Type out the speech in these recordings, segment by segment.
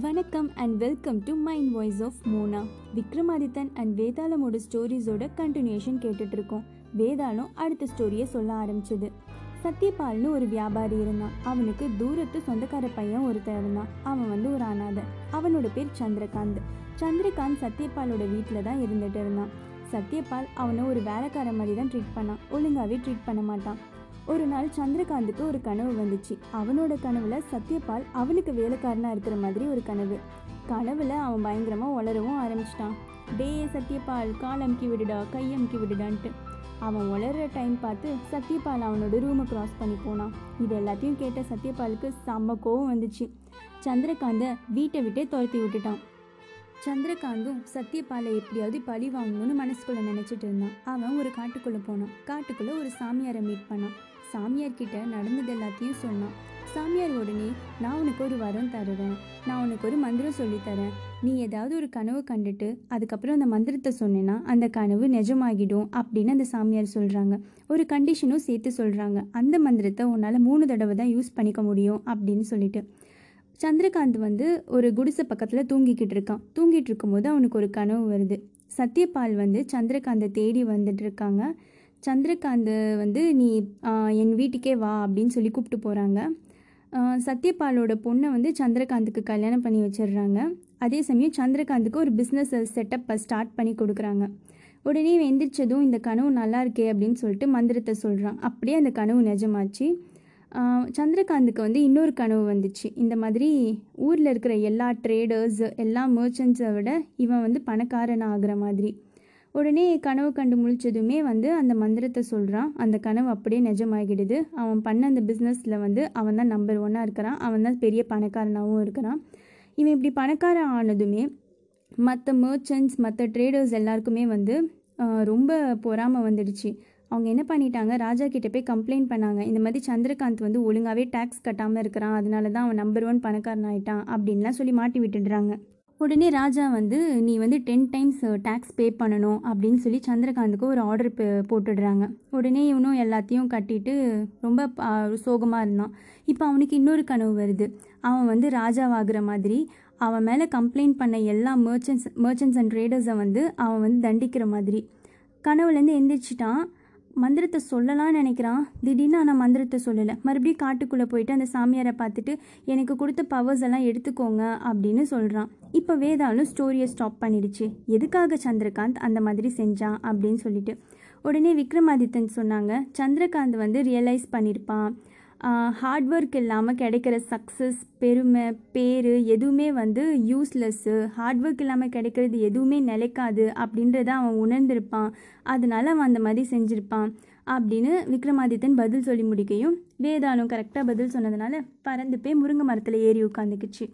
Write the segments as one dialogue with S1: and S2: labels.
S1: வணக்கம் and welcome to mind voice of Mona Vikramadithan and வேதாளமோட ஸ்டோரிஸோட continuation கேட்டுட்டு இருக்கோம் வேதாளம் அடுத்த ஸ்டோரியை சொல்ல ஆரம்பிச்சது. சத்யபால்னு ஒரு வியாபாரி இருந்தான். அவனுக்கு தூரத்து சொந்தக்கார பையன் ஒருத்தன் இருந்தான். அவன் வந்து ஒரு அனாதை. அவனோட பேர் சந்திரகாந்த். சந்திரகாந்த் சத்யபாலோட வீட்டில் தான் இருந்துட்டு இருந்தான். சத்யபால் அவனை ஒரு வேலைக்கார மாதிரி தான் ட்ரீட் பண்ணான். ஒழுங்காகவே ட்ரீட் பண்ண மாட்டான். ஒரு நாள் சந்திரகாந்துக்கு ஒரு கனவு வந்துச்சு. அவனோட கனவுல சத்யபால் அவனுக்கு வேலைக்காரனா இருக்கிற மாதிரி ஒரு கனவு. கனவுல அவன் பயங்கரமா உளரவும் ஆரம்பிச்சிட்டான். டே சத்யபால் கால் அமுக்கி விடுடா கை அமுக்கி விடுடான்ட்டு. அவன் உளர்ற டைம் பார்த்து சத்யபால் அவனோட ரூமை கிராஸ் பண்ணி போனான். இது எல்லாத்தையும் கேட்ட சத்யபாலுக்கு செம்ம கோவம் வந்துச்சு. சந்திரகாந்தை வீட்டை விட்டே துரத்தி விட்டுட்டான். சந்திரகாந்தும் சத்யபாலை எப்படியாவது பழி வாங்கணும்னு மனசுக்குள்ள நினைச்சிட்டு இருந்தான். அவன் ஒரு காட்டுக்குள்ள போனான். காட்டுக்குள்ள ஒரு சாமியாரை மீட் பண்ணான். சாமியார் கிட்ட நடந்தது எல்லாத்தையும் சொன்னான். சாமியார் உடனே நான் உனக்கு ஒரு வரம் தருவேன். நான் உனக்கு ஒரு மந்திரம் சொல்லித் தரேன். நீ ஏதாவது ஒரு கனவு கண்டுட்டு அதுக்கப்புறம் அந்த மந்திரத்தை சொன்னேன்னா அந்த கனவு நிஜமாகிடும் அப்படின்னு அந்த சாமியார் சொல்கிறாங்க ஒரு கண்டிஷனும் சேர்த்து சொல்கிறாங்க அந்த மந்திரத்தை உன்னால் மூணு தடவை தான் யூஸ் பண்ணிக்க முடியும் அப்படின்னு சொல்லிட்டு. சந்திரகாந்த் வந்து ஒரு குடிசை பக்கத்தில் தூங்கிக்கிட்டு இருக்கான். தூங்கிட்டு இருக்கும்போது அவனுக்கு ஒரு கனவு வருது. சத்யபால் வந்து சந்திரகாந்தை தேடி வந்துட்டு இருக்காங்க. சந்திரகாந்த் வந்து நீ என் வீட்டுக்கே வா அப்படின்னு சொல்லி கூப்பிட்டு போகிறாங்க சத்யபாலோட பொண்ணை வந்து சந்திரகாந்துக்கு கல்யாணம் பண்ணி வச்சிடுறாங்க. அதே சமயம் சந்திரகாந்துக்கு ஒரு பிஸ்னஸ் செட்டப்பை ஸ்டார்ட் பண்ணி கொடுக்குறாங்க. உடனே எந்திரிச்சதும் இந்த கனவு நல்லா இருக்கே அப்படின்னு சொல்லிட்டு மந்திரத்தை சொல்கிறான் அப்படியே அந்த கனவு நிஜமாச்சு. சந்திரகாந்துக்கு வந்து இன்னொரு கனவு வந்துச்சு. இந்த மாதிரி ஊரில் இருக்கிற எல்லா ட்ரேடர்ஸ் எல்லா மர்ச்சன்ட்ஸை விட இவன் வந்து பணக்காரன் ஆகிற மாதிரி. உடனே கனவு கண்டு முழிச்சதுமே வந்து அந்த மந்திரத்தை சொல்கிறான் அந்த கனவு அப்படியே நிஜமாகிடுது. அவன் பண்ண அந்த பிஸ்னஸில் வந்து அவன் தான் நம்பர் ஒன்னாக இருக்கிறான். அவன் தான் பெரிய பணக்காரனாகவும் இருக்கிறான். இவன் இப்படி பணக்காரன் ஆனதுமே மற்ற மர்ச்சன்ட்ஸ் மற்ற ட்ரேடர்ஸ் எல்லாருக்குமே வந்து ரொம்ப பொறாமை வந்துடுச்சு. அவங்க என்ன பண்ணிட்டாங்க? ராஜா கிட்ட போய் கம்ப்ளைண்ட் பண்ணாங்க. இந்த மாதிரி சந்திரகாந்த் வந்து ஒழுங்காகவே டேக்ஸ் கட்டாமல் இருக்கிறான். அதனால தான் அவன் நம்பர் ஒன் பணக்காரன் ஆயிட்டான் அப்படின்லாம் சொல்லி மாட்டி விட்டுடுறாங்க. உடனே ராஜா வந்து நீ வந்து டென் டைம்ஸ் டேக்ஸ் பே பண்ணணும் அப்படின்னு சொல்லி சந்திரகாந்துக்கு ஒரு ஆர்டர் போட்டுடுறாங்க. உடனே இவனும் எல்லாத்தையும் கட்டிட்டு ரொம்ப சோகமாக இருந்தான். இப்போ அவனுக்கு இன்னொரு கனவு வருது. அவன் வந்து ராஜாவாகிற மாதிரி அவன் மேலே கம்ப்ளைண்ட் பண்ண எல்லா மர்ச்சன்ஸ் மர்ச்சன்ட்ஸ் அண்ட் ட்ரேடர்ஸை வந்து அவன் வந்து தண்டிக்கிற மாதிரி. கனவுலேருந்து எந்திரிச்சிட்டான். மந்திரத்தை சொல்லலாம்னு நினைக்கிறான். திடீர்னு ஆனால் மந்திரத்தை சொல்லலை. மறுபடியும் காட்டுக்குள்ளே போயிட்டு அந்த சாமியாரை பார்த்துட்டு எனக்கு கொடுத்த பவர்ஸ் எல்லாம் எடுத்துக்கோங்க அப்படின்னு சொல்கிறான் இப்போ வேதாலும் ஸ்டோரியை ஸ்டாப் பண்ணிடுச்சு. எதுக்காக சந்திரகாந்த் அந்த மாதிரி செஞ்சான்? அப்படின்னு சொல்லிட்டு. உடனே விக்ரமாதித்தன் சொன்னாங்க சந்திரகாந்த் வந்து ரியலைஸ் பண்ணியிருப்பான் ஹார்ட் ஒர்க் இல்லாமல் கிடைக்கிற சக்ஸஸ் பெருமை பேர் எதுவுமே வந்து யூஸ்லெஸ்ஸு ஹார்ட் ஒர்க் இல்லாமல் கிடைக்கிறது எதுவுமே நிலைக்காது அப்படின்றத அவன் உணர்ந்திருப்பான். அதனால அவன் அந்த மாதிரி செஞ்சுருப்பான் அப்படின்னு விக்ரமாதித்தன் பதில் சொல்லி முடிக்கையும் வேதாளம் கரெக்டாக பதில் சொன்னதுனால பறந்து போய் முருங்கை மரத்தில் ஏறி உட்காந்துக்குச்சு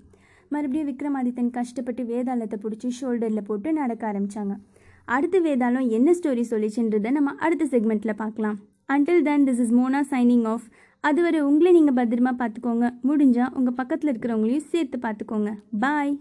S1: மறுபடியும் விக்ரமாதித்தன் கஷ்டப்பட்டு வேதாளத்தை பிடிச்சி ஷோல்டரில் போட்டு நடக்க ஆரம்பித்தாங்க அடுத்து வேதாளம் என்ன ஸ்டோரி சொல்லிச்சுன்றதை நம்ம அடுத்த செக்மெண்ட்டில் பார்க்கலாம். Until then this is Mona signing off அதுவரை உங்களை நீங்கள் பத்திரமா பார்த்துக்கோங்க. முடிஞ்சால் உங்கள் பக்கத்தில் இருக்கிறவங்களையும் சேர்த்து பார்த்துக்கோங்க. பாய்